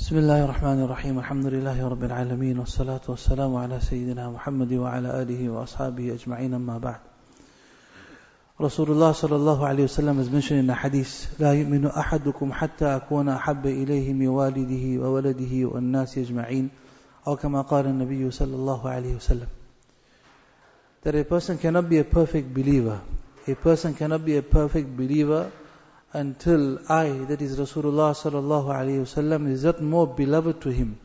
بسم الله الرحمن الرحيم الحمد لله رب العالمين والصلاة والسلام على سيدنا محمد وعلى آله وأصحابه أجمعين أما بعد. Rasulullah sallallahu alayhi wasallam has mentioned in a hadith لا يؤمن أحدكم حتى أكون أحب إليه من والده وولده والناس أجمعين. أو كما قال النبي صلى الله عليه وسلم. That a person cannot be a perfect believer a person cannot be a perfect believer until I, that is Rasulullah sallallahu alayhi wasallam, is not more beloved to him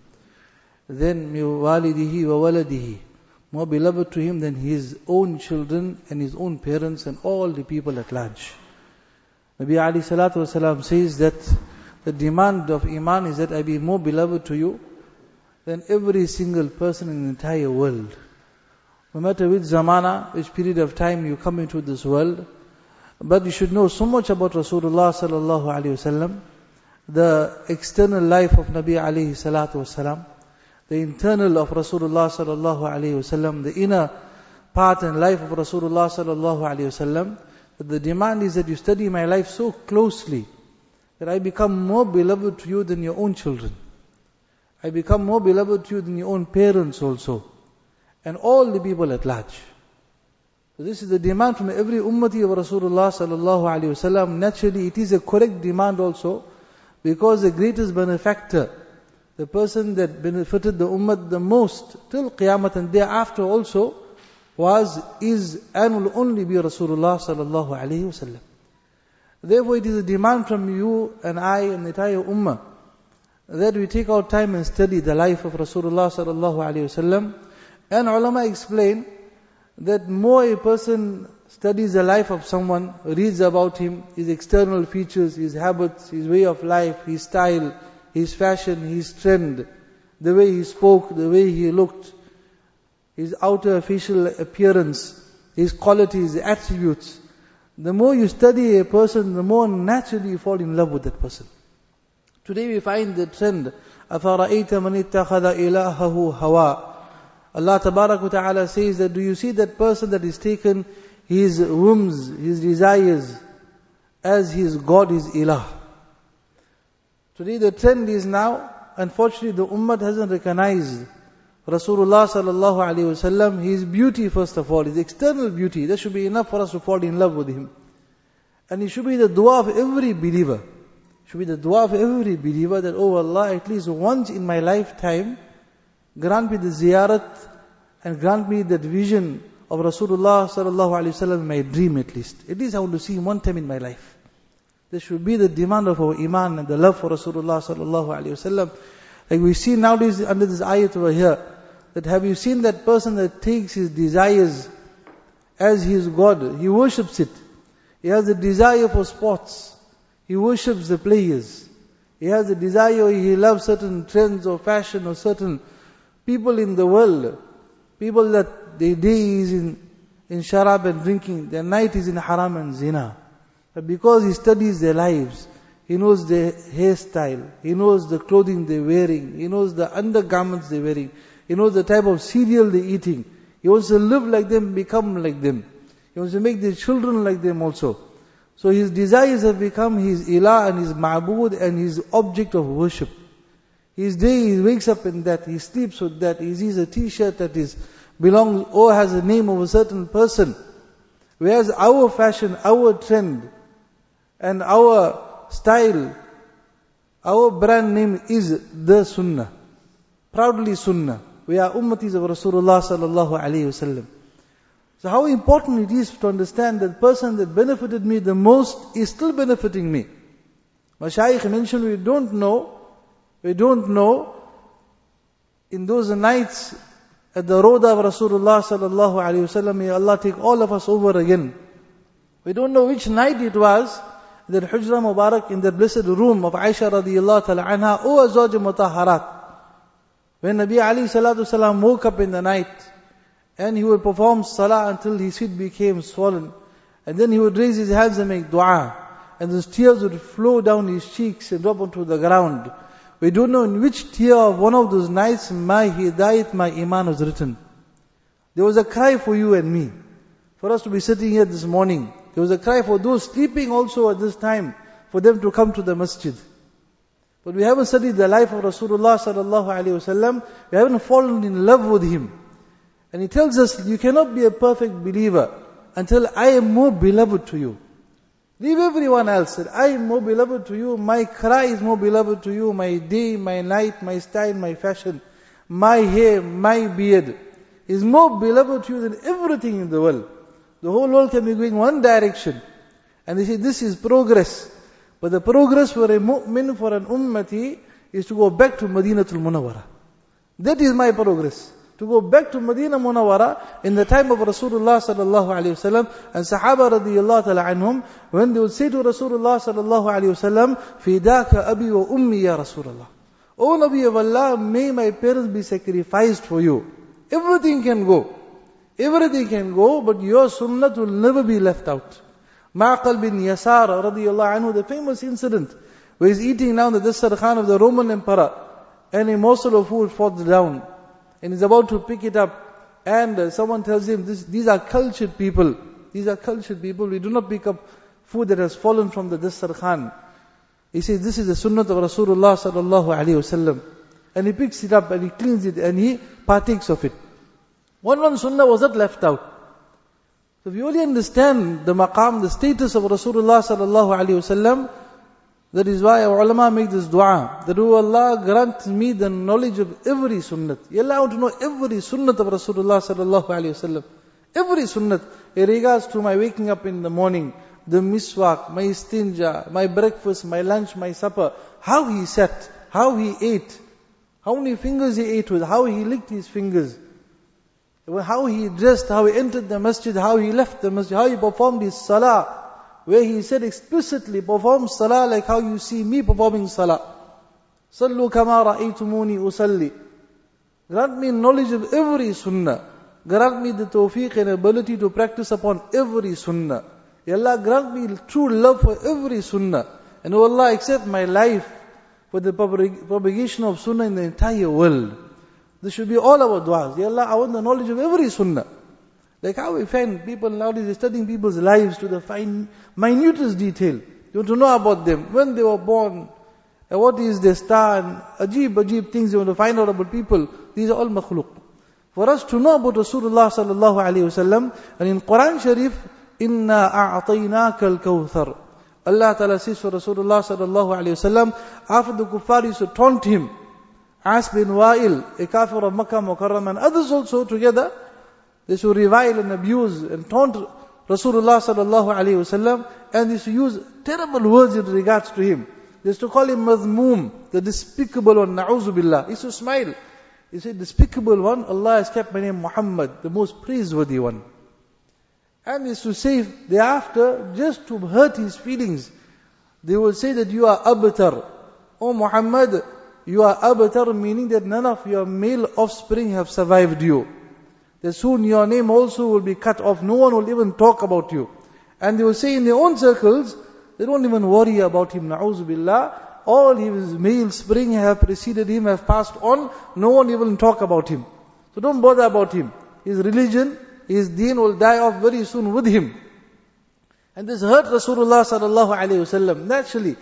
than walidihi wa waladihi, more beloved to him than his own children and his own parents and all the people at large. Nabi alayhi salatu wasalam says that the demand of Iman is that I be more beloved to you than every single person in the entire world. No matter which zamana, which period of time you come into this world, but you should know so much about Rasulullah sallallahu alaihi wasallam, the external life of Nabi alayhi salatu the internal of Rasulullah sallallahu alaihi wasallam, the inner part and life of Rasulullah sallallahu alaihi wasallam. The demand is that you study my life so closely that I become more beloved to you than your own children. I become more beloved to you than your own parents also, and all the people at large. So this is the demand from every ummati of Rasulullah sallallahu alaihi wasallam. Naturally, it is a correct demand also, because the greatest benefactor, the person that benefited the ummah the most till Qiyamah and thereafter also, was, is, and will only be Rasulullah sallallahu alaihi wasallam. Therefore, it is a demand from you and I and the entire ummah that we take our time and study the life of Rasulullah sallallahu alaihi wasallam. And ulama explain that more a person studies the life of someone, reads about him, his external features, his habits, his way of life, his style, his fashion, his trend, the way he spoke, the way he looked, his outer facial appearance, his qualities, attributes. The more you study a person, the more naturally you fall in love with that person. Today we find the trend, أَفَرَأَيْتَ مَنِ اتَّخَذَ إِلَهَهُ هَوَىٰ Allah Ta'ala says that do you see that person that is taken his whims, his desires as his God, his ilah. Today the trend is now, unfortunately the ummah hasn't recognized Rasulullah sallallahu alayhi wasallam, his beauty first of all, his external beauty. That should be enough for us to fall in love with him. And it should be the dua of every believer. Should be the dua of every believer that, oh Allah, at least once in my lifetime, grant me the ziyarat and grant me that vision of Rasulullah sallallahu alaihi wasallam in my dream at least. At least I want to see him one time in my life. This should be the demand of our iman and the love for Rasulullah sallallahu alaihi wasallam. Like we see nowadays under this ayat over here, that have you seen that person that takes his desires as his God? He worships it. He has a desire for sports. He worships the players. He has a desire, he loves certain trends or fashion or certain people in the world, people that their day is in, in sharab and drinking, their night is in haram and zina. But because he studies their lives, he knows their hairstyle, he knows the clothing they're wearing, he knows the undergarments they're wearing, he knows the type of cereal they're eating. He wants to live like them, become like them. He wants to make their children like them also. So his desires have become his ilah and his ma'bud and his object of worship. His day, he wakes up in that, he sleeps with that, he sees a t-shirt that is belongs or has a name of a certain person. Whereas our fashion, our trend, and our style, our brand name is the Sunnah. Proudly Sunnah. We are ummatis of Rasulullah sallallahu alayhi wasallam. So how important it is to understand that person that benefited me the most is still benefiting me. Mashaykh mentioned we don't know, we don't know in those nights at the road of Rasulullah sallallahu alayhi wasallam, may Allah take all of us over again. We don't know which night it was that Hujra Mubarak in the blessed room of Aisha radiallahu ta'ala anha, O Azwaj Mutaharat. When Nabi alayhi salatu salam woke up in the night, and he would perform salah until his feet became swollen, and then he would raise his hands and make dua, and those tears would flow down his cheeks and drop onto the ground. We don't know in which tear of one of those nights my hidayat, my iman was written. There was a cry for you and me. For us to be sitting here this morning. There was a cry for those sleeping also at this time, for them to come to the masjid. But we haven't studied the life of Rasulullah sallallahu alaihi wasallam. We haven't fallen in love with him. And he tells us, you cannot be a perfect believer until I am more beloved to you. Leave everyone else. I am more beloved to you. My cry is more beloved to you. My day, my night, my style, my fashion, my hair, my beard is more beloved to you than everything in the world. The whole world can be going one direction. And they say this is progress. But the progress for a mu'min, for an ummati, is to go back to Madinatul Munawwara. That is my progress. To go back to Medina Munawwara in the time of Rasulullah sallallahu alayhi wasallam and Sahaba radiyallahu ta'ala anhum, when they would say to Rasulullah sallallahu alayhi wasallam, Fidaka abi wa ummi ya Rasulullah. O Nabi of Allah, may my parents be sacrificed for you. Everything can go. Everything can go, but your sunnah will never be left out. Ma'qal bin Yasar radiallahu anhu, the famous incident where he's eating now the Dasar Khan of the Roman Emperor and a morsel of food falls down and he's about to pick it up and uh, someone tells him, this, these are cultured people. These are cultured people. We do not pick up food that has fallen from the Dasar Khan. He says, this is the sunnah of Rasulullah sallallahu alayhi wasallam. And he picks it up and he cleans it and he partakes of it. One one sunnah was not left out. So if you only understand the maqam, the status of Rasulullah sallallahu alaihi wasallam, that is why our ulama make this dua. That, oh Allah, grant me the knowledge of every sunnat. Ya Allah, to know every sunnat of Rasulullah sallallahu alaihi wasallam. Every sunnat. In regards to my waking up in the morning, the miswak, my istinja, my breakfast, my lunch, my supper, how he sat, how he ate, how many fingers he ate with, how he licked his fingers. How he dressed, how he entered the masjid, how he left the masjid, how he performed his salah. Where he said explicitly, perform salah like how you see me performing salah. Sallu kama ra'aytumuni usalli. Grant me knowledge of every sunnah. Grant me the tawfiq and ability to practice upon every sunnah. Ya Allah, grant me true love for every sunnah. And oh Allah, accept my life for the propagation of sunnah in the entire world. This should be all our du'as. Ya Allah, I want the knowledge of every sunnah. Like how we find people nowadays studying people's lives to the fine, minutest detail. You want to know about them, when they were born, and what is their star, and ajib, ajib things you want to find out about people. These are all makhluk. For us to know about Rasulullah sallallahu alayhi wasallam, and in Quran Sharif, inna a'tainaka al-kawthar. Allah Ta'ala says for Rasulullah sallallahu alayhi wasallam, after the kuffar used to taunt him, As bin Wa'il, a kafir of Makkah Mukarram, and others also together, they should revile and abuse and taunt Rasulullah sallallahu alayhi wasallam, and they should use terrible words in regards to him. They used to call him Madhmoom, the despicable one, na'uzu billah. He used to smile. He said, despicable one, Allah has kept my name Muhammad, the most praiseworthy one. And he used to say thereafter, just to hurt his feelings, they will say that you are abtar. Oh Muhammad, you are abtar, meaning that none of your male offspring have survived you. Soon your name also will be cut off. No one will even talk about you. And they will say in their own circles, they don't even worry about him. Billah. All his male spring have preceded him, have passed on. No one even talk about him. So don't bother about him. His religion, his deen will die off very soon with him. And this hurt Rasulullah sallallahu alayhi wasallam. Naturally,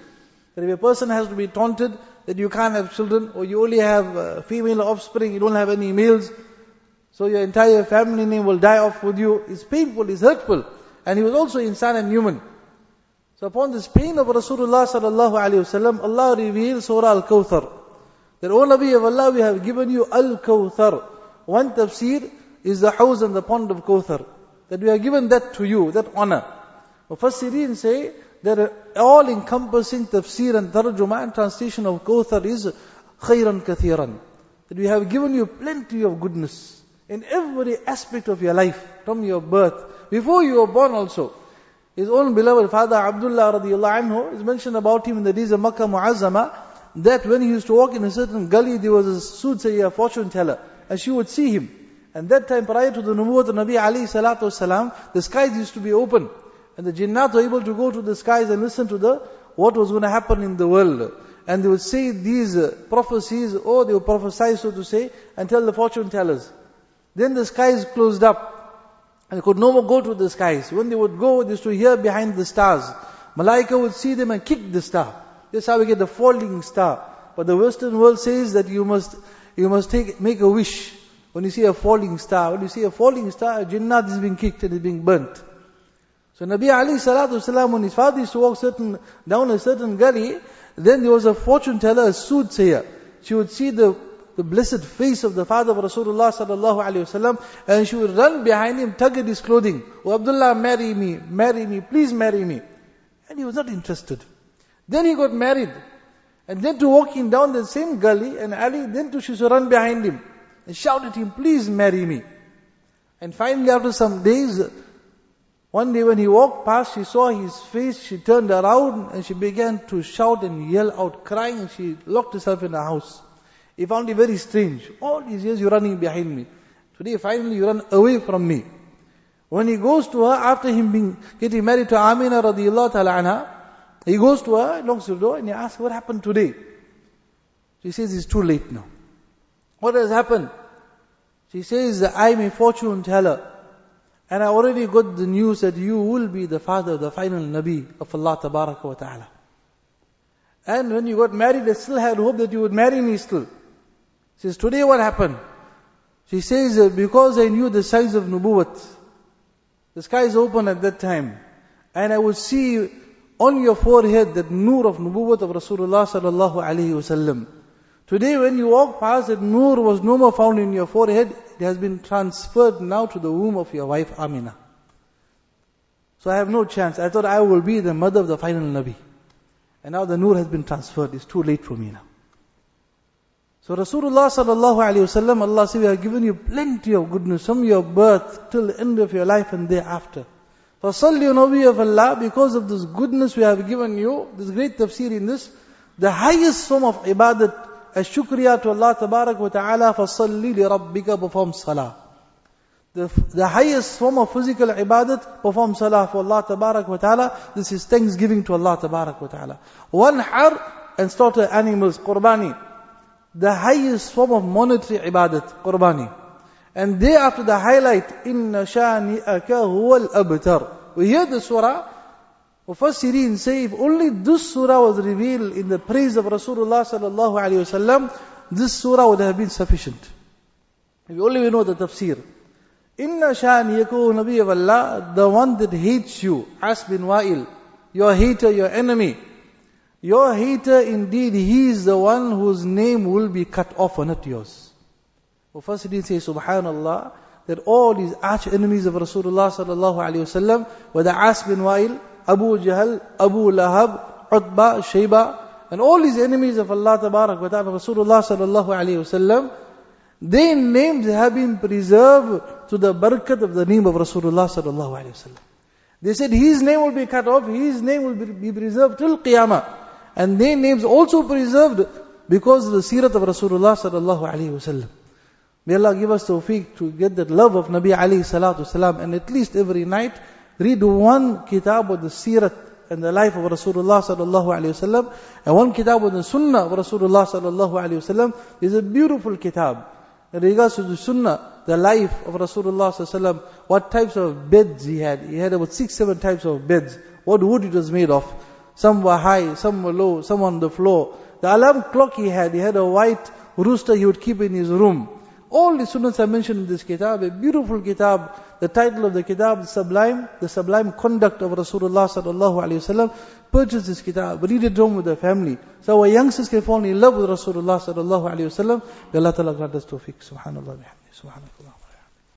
that if a person has to be taunted, that you can't have children, or you only have uh, female offspring, you don't have any males, so your entire family name will die off with you. It's painful, it's hurtful. And he was also insan and human. So upon this pain of Rasulullah sallallahu alayhi wasallam, Allah revealed Surah Al-Kawthar. That, O Nabi of Allah, we have given you Al-Kawthar. One tafsir is the house and the pond of Kawthar. That we have given that to you, that honor. Mufassirin say, that all encompassing tafsir and tarjuma and translation of Kawthar is khayran kathiran. That we have given you plenty of goodness in every aspect of your life, from your birth, before you were born also. His own beloved father Abdullah radiallahu anhu is mentioned about him in the days of Makkah Mu'azzama, that when he used to walk in a certain gully, there was a soothsayer, fortune teller, and she would see him. And that time prior to the Nubuwwat of Nabi alayhi salatu wasalam, the skies used to be open. And the jinnat were able to go to the skies and listen to the what was going to happen in the world. And they would say these uh, prophecies, or they would prophesy, so to say, and tell the fortune tellers. Then the skies closed up. And they could no more go to the skies. When they would go, they used to hear behind the stars. Malaika would see them and kick the star. That's how we get the falling star. But the Western world says that you must, you must take, make a wish. When you see a falling star, when you see a falling star, a jinnat is being kicked and is being burnt. So Nabi alayhi salatu wasalam, when his father used to walk certain, down a certain gully, then there was a fortune teller, a soothsayer. She would see the, the blessed face of the father of Rasulullah sallallahu alayhi wasallam, and she would run behind him, tug at his clothing. Oh Abdullah, marry me, marry me, please marry me. And he was not interested. Then he got married. And then to walking down the same gully, and Ali, then to she used run behind him and shouted at him, please marry me. And finally after some days, one day when he walked past, she saw his face, she turned around and she began to shout and yell out, crying, and she locked herself in the house. He found it very strange. All these years you're running behind me. Today finally you run away from me. When he goes to her, after him being, getting married to Amina radiallahu ta'ala anha, he goes to her, knocks the door, and he asks, what happened today? She says, it's too late now. What has happened? She says I'm a fortune teller. And I already got the news that you will be the father, of the final Nabi of Allah Ta'ala. And when you got married, I still had hope that you would marry me still. Says, today what happened? She says, uh, because I knew the size of Nubuwat, the sky is open at that time. And I would see on your forehead that nur of Nubuwat of Rasulullah sallallahu alayhi wasallam. Today when you walk past that nur was no more found in your forehead, it has been transferred now to the womb of your wife Amina. So I have no chance. I thought I will be the mother of the final Nabi. And now the nur has been transferred. It's too late for me now. So Rasulullah sallallahu alayhi wasallam, Allah says, we have given you plenty of goodness from your birth till the end of your life and thereafter. فَصَلِّ Nabi of Allah, because of this goodness we have given you, this great tafsir in this, the highest form of ibadat, as shukriya to Allah tabarak wa ta'ala, فَصَلِّ لِرَبِّكَ perform salah. The, the highest form of physical ibadat, perform salah for Allah tabarak wa ta'ala. This is thanksgiving to Allah tabarak wa ta'ala. wanhar and slaughter animals, qurbani the highest form of monetary ibadat, qurbani. And thereafter the highlight, إِنَّ شَانِئَكَ هُوَ الْأَبْتَرُ We hear the surah, Mufassirin say, if only this surah was revealed in the praise of Rasulullah sallallahu alayhi wasallam, this surah would have been sufficient. If only we know the tafsir. Inna shan yaku nabi of Allah, the one that hates you, As bin Wa'il, your hater, your enemy, your hater indeed, he is the one whose name will be cut off or not yours. Mufassirin say, Subhanallah, that all these arch enemies of Rasulullah sallallahu alaihi wasallam, whether As bin Wa'il, Abu Jahl, Abu Lahab, Utbah, Shayba, and all these enemies of Allah Tabarak wa Ta'ala, Rasulullah sallallahu alayhi wasallam, their names have been preserved to the barakat of the name of Rasulullah sallallahu alayhi wasallam. They said his name will be cut off, his name will be preserved till Qiyamah. And their names also preserved because of the seerat of Rasulullah sallallahu alayhi wasallam. May Allah give us tawfiq to get that love of Nabi alayhi salatu salam and at least every night read one kitab of the seerat and the life of Rasulullah sallallahu alaihi wasallam, and one kitab of the sunnah of Rasulullah sallallahu alaihi wasallam is a beautiful kitab. In regards to the sunnah, the life of Rasulullah sallallahu what types of beds he had. He had about six, seven types of beds. What wood it was made of. Some were high, some were low, some on the floor. The alarm clock he had, he had a white rooster he would keep in his room. All the sunnahs are mentioned in this kitab, a beautiful kitab. The title of the kitab, the sublime, the sublime conduct of Rasulullah sallallahu alaihi wasallam. Purchase this kitab, read it home with the family. So our youngsters can fall in love with Rasulullah sallallahu alaihi wasallam. May Allah Ta'ala grant us tawfiq. Subhanallah. Subhanallah.